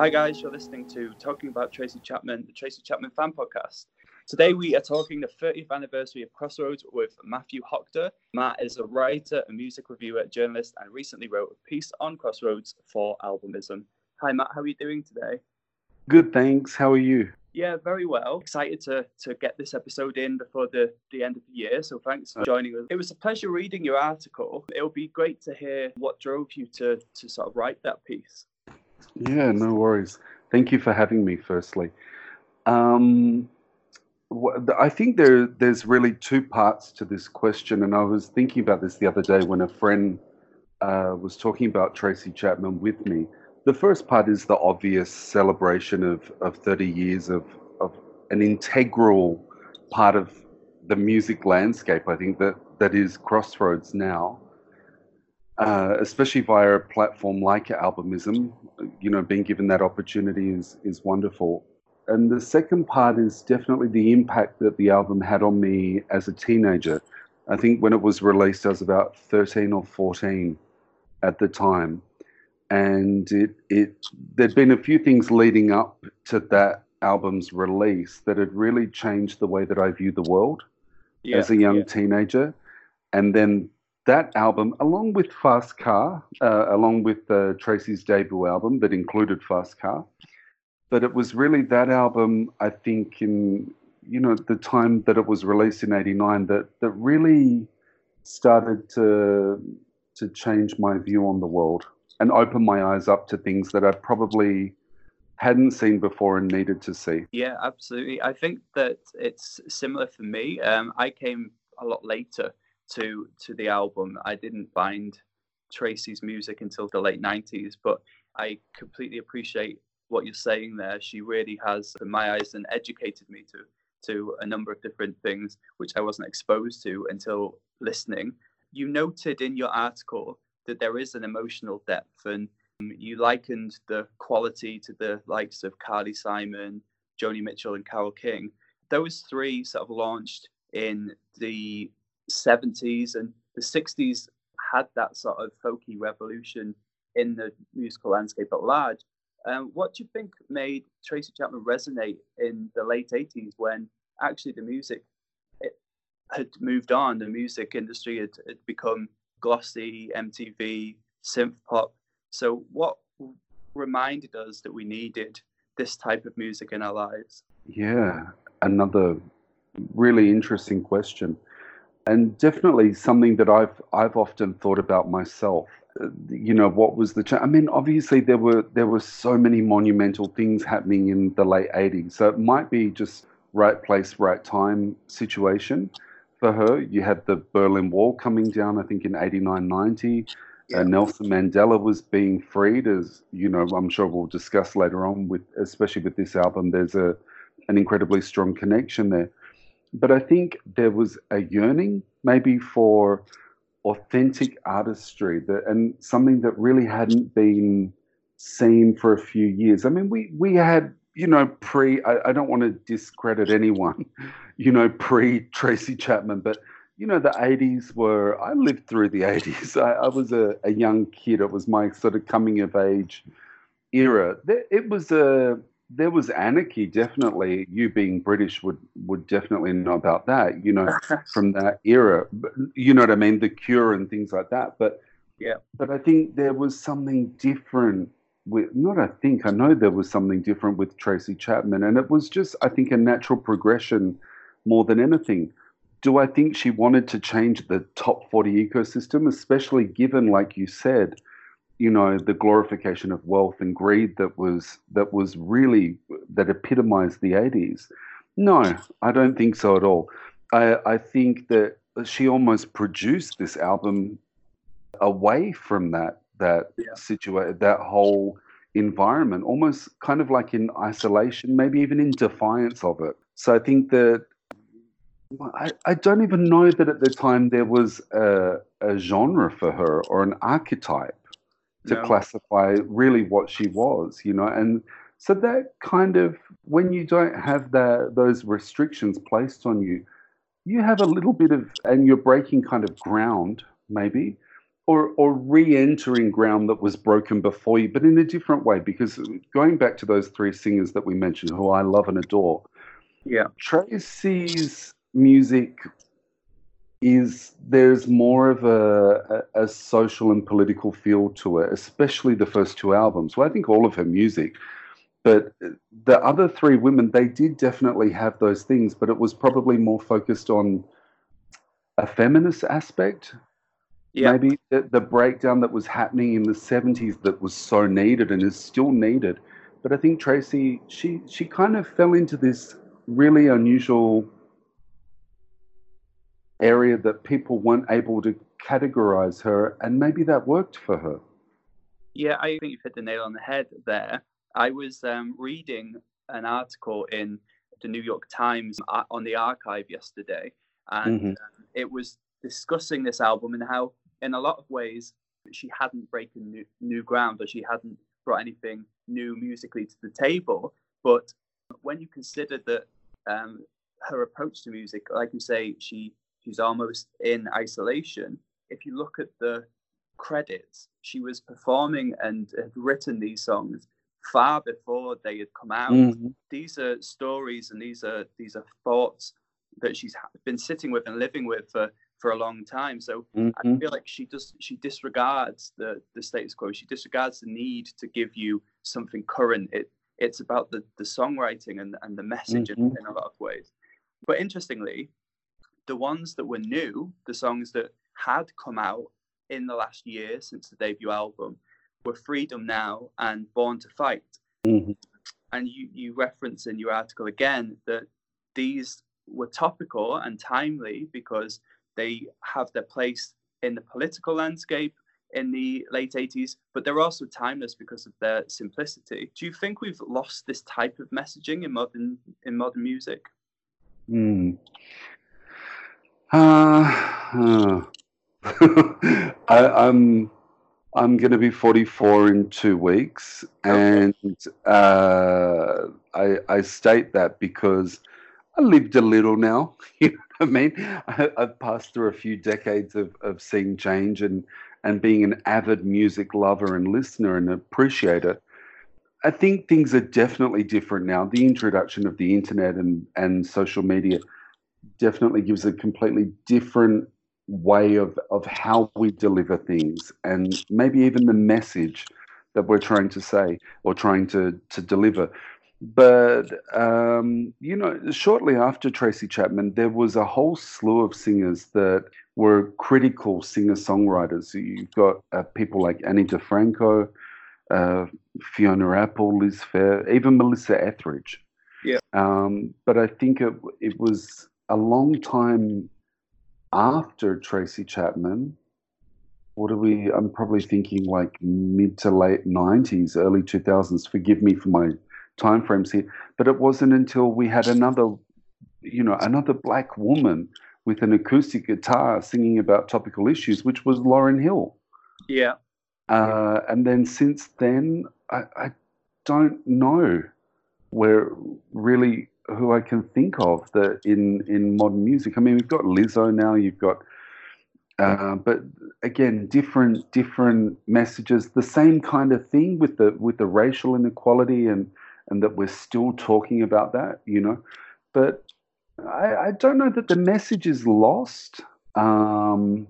Hi, guys. You're listening to Talking About Tracy Chapman, the Tracy Chapman fan podcast. Today, we are talking the 30th anniversary of Crossroads with Matthew Hochter. Matt is a writer, a music reviewer, journalist, and recently wrote a piece on Crossroads for Albumism. Hi, Matt. How are you doing today? Good, thanks. How are you? Yeah, very well. Excited to to get this episode in before the, the end of the year. So thanks for uh. joining us. It was a pleasure reading your article. It'll be great to hear what drove you to to sort of write that piece. Yeah, no worries. Thank you for having me. Firstly, um, I think there there's really two parts to this question, and I was thinking about this the other day when a friend uh, was talking about Tracy Chapman with me. The first part is the obvious celebration of, of 30 years of, of an integral part of the music landscape. I think that that is Crossroads now. Uh, especially via a platform like Albumism, you know, being given that opportunity is is wonderful. And the second part is definitely the impact that the album had on me as a teenager. I think when it was released, I was about 13 or 14 at the time. And it, it there'd been a few things leading up to that album's release that had really changed the way that I view the world yeah, as a young yeah. teenager. And then that album, along with Fast Car, uh, along with uh, Tracy's debut album that included Fast Car, but it was really that album, I think, in you know the time that it was released in '89, that that really started to to change my view on the world and open my eyes up to things that I probably hadn't seen before and needed to see. Yeah, absolutely. I think that it's similar for me. Um, I came a lot later to to the album. I didn't find Tracy's music until the late 90s, but I completely appreciate what you're saying there. She really has, in my eyes, and educated me to to a number of different things which I wasn't exposed to until listening. You noted in your article that there is an emotional depth, and you likened the quality to the likes of Carly Simon, Joni Mitchell, and Carole King. Those three sort of launched in the 70s and the 60s had that sort of folky revolution in the musical landscape at large. Um, what do you think made Tracy Chapman resonate in the late 80s when actually the music had moved on? The music industry had, had become glossy, MTV, synth pop. So, what reminded us that we needed this type of music in our lives? Yeah, another really interesting question and definitely something that I've I've often thought about myself. You know, what was the? Cha- I mean, obviously there were there were so many monumental things happening in the late '80s, so it might be just right place, right time situation for her. You had the Berlin Wall coming down, I think in '89, '90. Yeah. Uh, Nelson Mandela was being freed, as you know. I'm sure we'll discuss later on, with especially with this album. There's a an incredibly strong connection there but I think there was a yearning maybe for authentic artistry that, and something that really hadn't been seen for a few years. I mean, we, we had, you know, pre, I, I don't want to discredit anyone, you know, pre Tracy Chapman, but, you know, the 80s were, I lived through the 80s. I, I was a, a young kid. It was my sort of coming of age era. It was a, there was anarchy definitely. You being british would would definitely know about that you know from that era. You know what i mean? The cure and things like that. But yeah. but i think there was something different with not i think i know there was something different with tracy chapman. And it was just i think a natural progression more than anything. Do i think she wanted to change the top 40 ecosystem especially given like you said you know the glorification of wealth and greed that was that was really that epitomized the 80s no i don't think so at all. I i think that she almost produced this album away from that that yeah. situation that whole environment almost kind of like in isolation maybe even in defiance of it. So i think that I, I don't even know that at the time there was a, a genre for her or an archetype to no. classify really what she was, you know, and so that kind of when you don't have that those restrictions placed on you, you have a little bit of and you're breaking kind of ground maybe, or or re-entering ground that was broken before you, but in a different way. Because going back to those three singers that we mentioned, who I love and adore, yeah, Tracy's music is there's more of a, a, a, social and political feel to it, especially the first two albums. Well, I think all of her music, but the other three women, they did definitely have those things, but it was probably more focused on a feminist aspect. Yeah. Maybe the, the breakdown that was happening in the 70s that was so needed and is still needed. But I think Tracy, she she kind of fell into this really unusual area that people weren't able to categorize her, and maybe that worked for her. Yeah, I think you've hit the nail on the head there. I was um, reading an article in the New York Times uh, on the archive yesterday, and mm-hmm. um, it was discussing this album and how, in a lot of ways, she hadn't broken new, new ground or she hadn't brought anything new musically to the table. But when you consider that um, her approach to music, like you say, she she's almost in isolation. If you look at the credits, she was performing and had written these songs far before they had come out. Mm-hmm. These are stories and these are these are thoughts that she's been sitting with and living with for, for a long time. So mm-hmm. I feel like she does she disregards the the status quo. She disregards the need to give you something current. It it's about the the songwriting and and the message mm-hmm. in, in a lot of ways. But interestingly, the ones that were new, the songs that had come out in the last year since the debut album, were Freedom Now and Born to Fight. Mm-hmm. And you, you reference in your article again that these were topical and timely because they have their place in the political landscape in the late 80s, but they're also timeless because of their simplicity. Do you think we've lost this type of messaging in modern in modern music? Mm. Uh. I, I'm I'm going to be 44 in two weeks, and uh, I, I state that because I lived a little now. You know what I mean? I, have passed through a few decades of, of seeing change and, and being an avid music lover and listener and appreciator. I think things are definitely different now. The introduction of the internet and, and social media definitely gives a completely different way of, of how we deliver things and maybe even the message that we're trying to say or trying to, to deliver. But, um, you know, shortly after Tracy Chapman, there was a whole slew of singers that were critical singer songwriters. You've got uh, people like Ani DiFranco, uh, Fiona Apple, Liz Phair, even Melissa Etheridge. Yeah. Um, but I think it, it was a long time after Tracy Chapman. What are we? I'm probably thinking like mid to late 90s, early 2000s. Forgive me for my time frames here, but it wasn't until we had another, you know, another black woman with an acoustic guitar singing about topical issues, which was Lauryn Hill. Yeah. Uh, and then since then, I, I don't know where really who I can think of that in in modern music. I mean, we've got Lizzo now. You've got, uh, but again, different different messages. The same kind of thing with the with the racial inequality and and that we're still talking about that. You know, but I, I don't know that the message is lost. Um,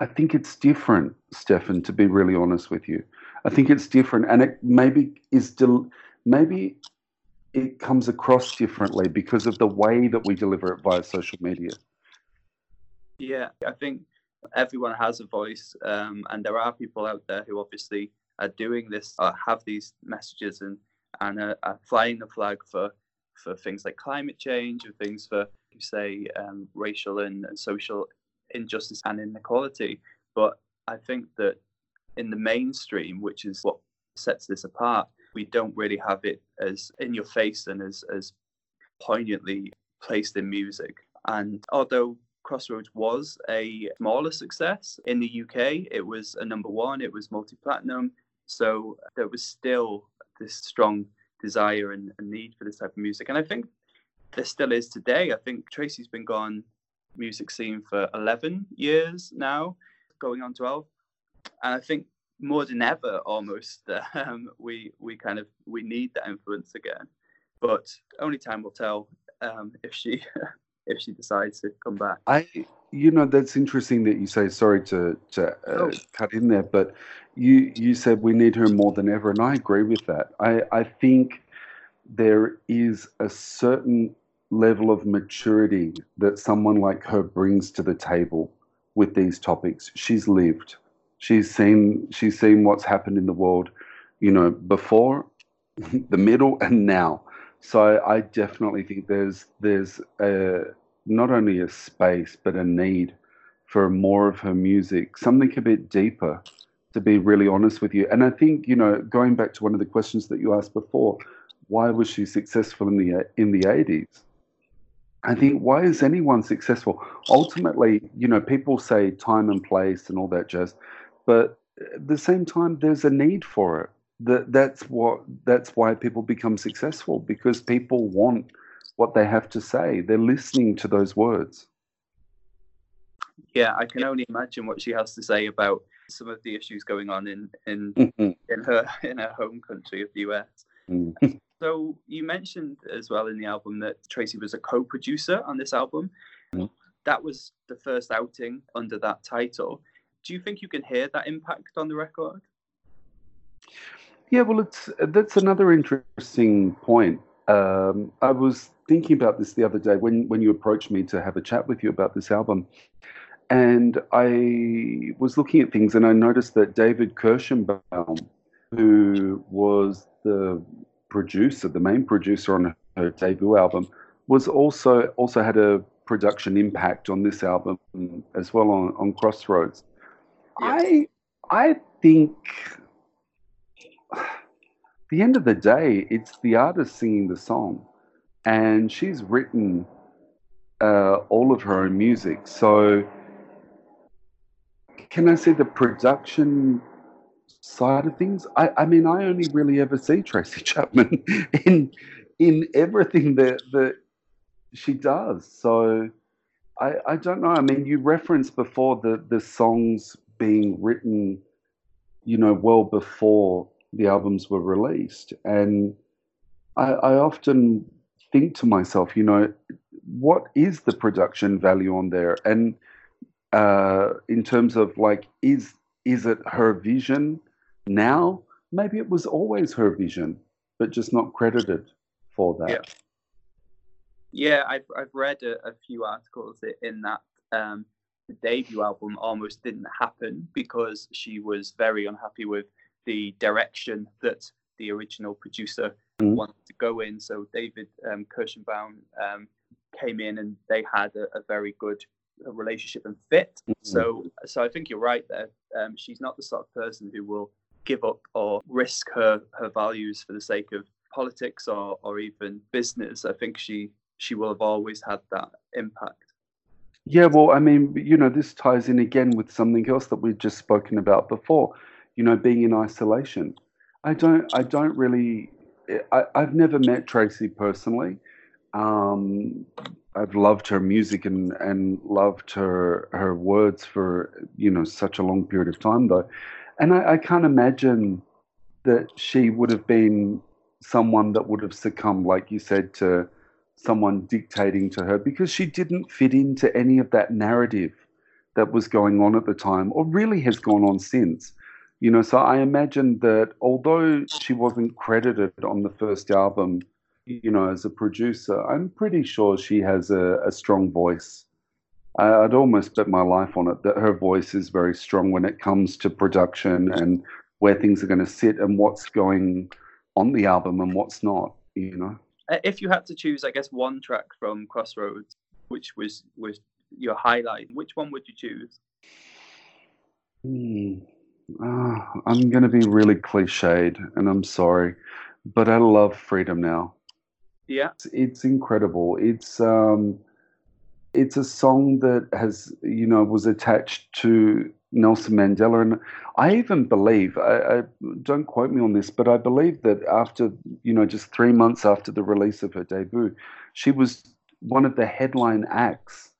I think it's different, Stefan. To be really honest with you, I think it's different, and it maybe is del- maybe it comes across differently because of the way that we deliver it via social media. Yeah, I think everyone has a voice, um, and there are people out there who obviously are doing this, or have these messages, and and are, are flying the flag for for things like climate change, or things for you say um, racial and, and social injustice and inequality. But I think that in the mainstream, which is what sets this apart, we don't really have it as in your face and as, as poignantly placed in music. And although Crossroads was a smaller success in the UK, it was a number one, it was multi platinum. So there was still this strong desire and, and need for this type of music. And I think there still is today. I think Tracy's been gone music scene for 11 years now. going on 12. And I think more than ever, almost, um, we we kind of we need that influence again. But only time will tell um, if she if she decides to come back. I, you know, that's interesting that you say. Sorry to to uh, oh. cut in there, but you you said we need her more than ever, and I agree with that. I I think there is a certain level of maturity that someone like her brings to the table with these topics. She's lived. She's seen she's seen what's happened in the world, you know, before, the middle, and now. So I definitely think there's there's a, not only a space but a need for more of her music, something a bit deeper. To be really honest with you, and I think you know, going back to one of the questions that you asked before, why was she successful in the in the eighties? I think why is anyone successful? Ultimately, you know, people say time and place and all that jazz, but at the same time, there's a need for it that that's what that's why people become successful because people want what they have to say. They're listening to those words. Yeah, I can only imagine what she has to say about some of the issues going on in in mm-hmm. in her in her home country of the US. Mm-hmm. So you mentioned as well in the album that Tracy was a co-producer on this album. Mm-hmm. That was the first outing under that title. Do you think you can hear that impact on the record? Yeah, well, it's that's another interesting point. Um, I was thinking about this the other day when when you approached me to have a chat with you about this album, and I was looking at things and I noticed that David Kershenbaum, who was the producer, the main producer on her debut album, was also also had a production impact on this album as well on, on Crossroads. I I think the end of the day, it's the artist singing the song, and she's written uh, all of her own music. So, can I say the production side of things? I, I mean, I only really ever see Tracy Chapman in in everything that that she does. So, I I don't know. I mean, you referenced before the the songs being written, you know, well before the albums were released. And I, I often think to myself, you know, what is the production value on there? And uh, in terms of like, is is it her vision now? Maybe it was always her vision, but just not credited for that. Yeah, yeah I've I've read a, a few articles in that um, the debut album almost didn't happen because she was very unhappy with the direction that the original producer mm. wanted to go in. So David um, Kershenbaum um, came in, and they had a, a very good uh, relationship and fit. Mm-hmm. So, so I think you're right there. Um, she's not the sort of person who will give up or risk her her values for the sake of politics or or even business. I think she she will have always had that impact. Yeah, well, I mean, you know, this ties in again with something else that we've just spoken about before you know, being in isolation. I don't, I don't really, I, have never met Tracy personally. Um, I've loved her music and, and loved her, her words for, you know, such a long period of time though. And I, I can't imagine that she would have been someone that would have succumbed, like you said, to someone dictating to her because she didn't fit into any of that narrative that was going on at the time or really has gone on since. You know, so I imagine that although she wasn't credited on the first album, you know, as a producer, I'm pretty sure she has a, a strong voice. I'd almost bet my life on it that her voice is very strong when it comes to production and where things are going to sit and what's going on the album and what's not, you know. Uh, if you had to choose, I guess, one track from Crossroads, which was was your highlight, which one would you choose? Hmm. Uh, I'm going to be really cliched, and I'm sorry, but I love Freedom Now. Yeah, it's, it's incredible. It's um, it's a song that has you know was attached to Nelson Mandela, and I even believe I, I don't quote me on this, but I believe that after you know just three months after the release of her debut, she was one of the headline acts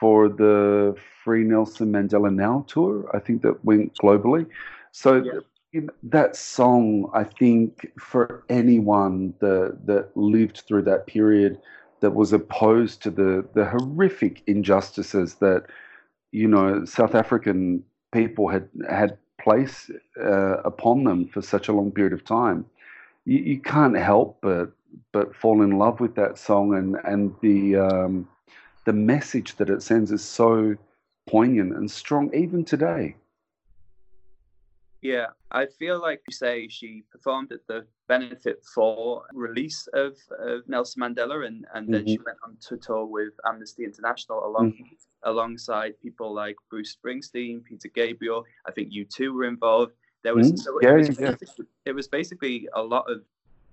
for the Free Nelson Mandela Now tour. I think that went globally. So Yeah. you know, that song, I think, for anyone that that lived through that period, that was opposed to the the horrific injustices that you know South African people had had placed uh, upon them for such a long period of time, you, you can't help but but fall in love with that song and and the um, the message that it sends is so poignant and strong even today. Yeah, I feel like you say she performed at the benefit for release of, of Nelson Mandela, and, and then she went on to tour with Amnesty International along alongside people like Bruce Springsteen, Peter Gabriel. I think U2 were involved. There was Mm, so yeah, it, was yeah. basically, it was basically a lot of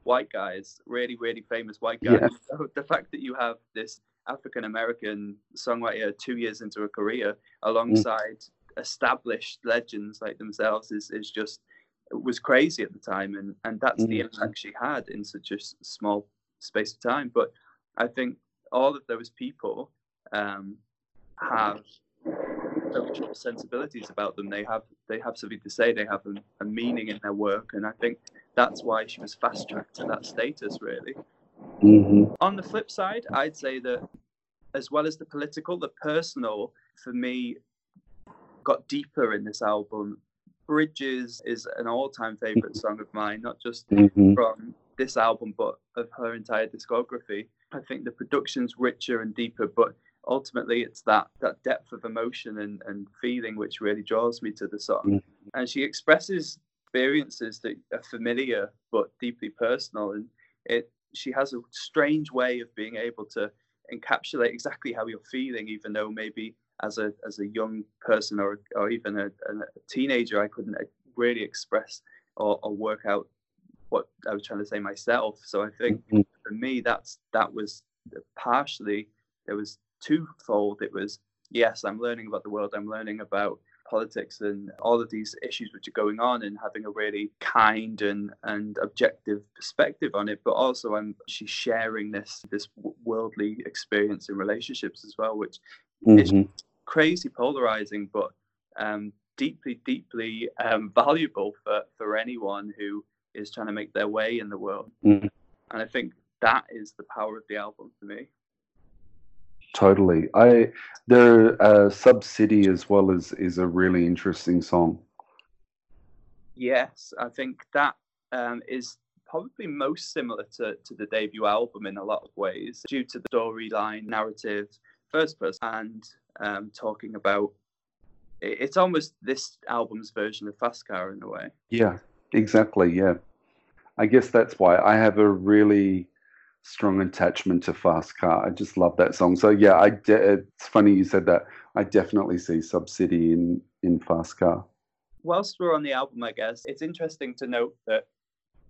white guys, really, really famous white Yeah. guys. So the fact that you have this African American songwriter two years into a career Mm. Established legends like themselves is, is just it was crazy at the time. And and that's the Mhm. impact she had in such a small space of time. But i think all of those people um, have social sensibilities about them. They have they have something to say. They have a, a meaning in their work. And i think that's why she was fast tracked to that status really. Hmm on the flip side, I'd say that as well as the political, the personal for me got deeper in this album. Bridges is an all-time favorite song of mine, not just hmm from this album, but of her entire discography. I think the production's richer and deeper, but ultimately it's that that depth of emotion and, and feeling which really draws me to the song. Mhm. And she expresses experiences that are familiar but deeply personal, and it she has a strange way of being able to encapsulate exactly how you're feeling, even though maybe as a as a young person or or even a, a teenager, I couldn't really express or, or work out what I was trying to say myself. So I think Mhm. for me, that's that was partially there was twofold. It was yes, I'm learning about the world. I'm learning about politics and all of these issues which are going on and having a really kind and and objective perspective on it but also i'm she's sharing this this worldly experience in relationships as well which is hmm crazy polarizing but um deeply deeply um valuable for for anyone who is trying to make their way in the world Mhm. and i think that is the power of the album for me Totally. I the uh, City as well is is a really interesting song. Yes, I think that um, is probably most similar to, to the debut album in a lot of ways, due to the storyline, narrative, first person, and um, talking about. it- It's almost this album's version of Fast Car in a way. Yeah, exactly. Yeah, I guess that's why I have a really strong attachment to Fast Car. I just love that song. So yeah, I de- it's funny you said that. I definitely see Subcity in in Fast Car. Whilst we're on the album, I guess it's interesting to note that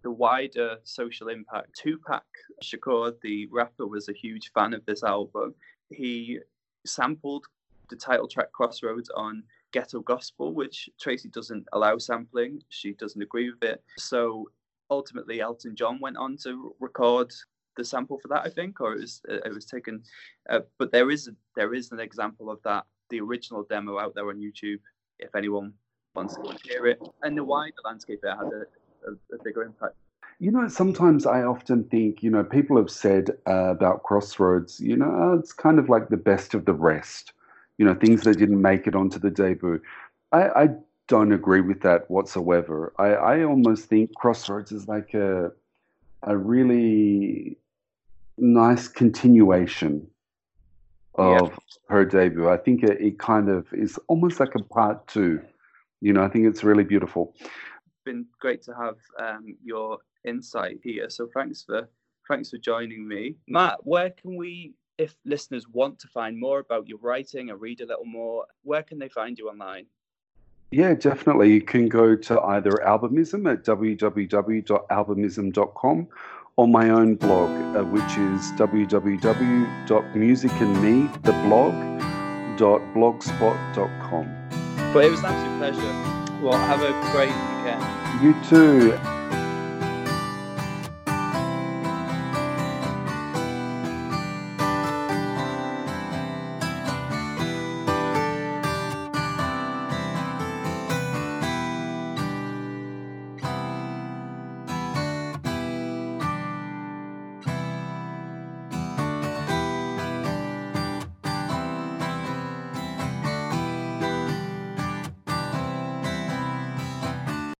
the wider social impact. Tupac Shakur, the rapper, was a huge fan of this album. He sampled the title track Crossroads on Ghetto Gospel, which Tracy doesn't allow sampling. She doesn't agree with it. So ultimately, Elton John went on to record the sample for that, I think, or it was it was taken. Uh, but there is there is an example of that, the original demo out there on YouTube. If anyone wants to hear it, and the wider landscape, it had a, a, a bigger impact. You know, sometimes I often think, you know, people have said uh, about Crossroads, you know, "Oh, it's kind of like the best of the rest, you know, things that didn't make it onto the debut. I, I don't agree with that whatsoever. I, I almost think Crossroads is like a, a really nice continuation Yeah. of her debut. I think it, it kind of is almost like a part two. You know, I think it's really beautiful. Been great to have um, your insight here. So thanks for thanks for joining me, Matt. Where can we, if listeners want to find more about your writing and read a little more, where can they find you online? Yeah, definitely. You can go to either Albumism at www.albumism.com or my own blog, uh, which is www.musicandmetheblog.blogspot.com. But it was an absolute pleasure. Well, have a great weekend. You too.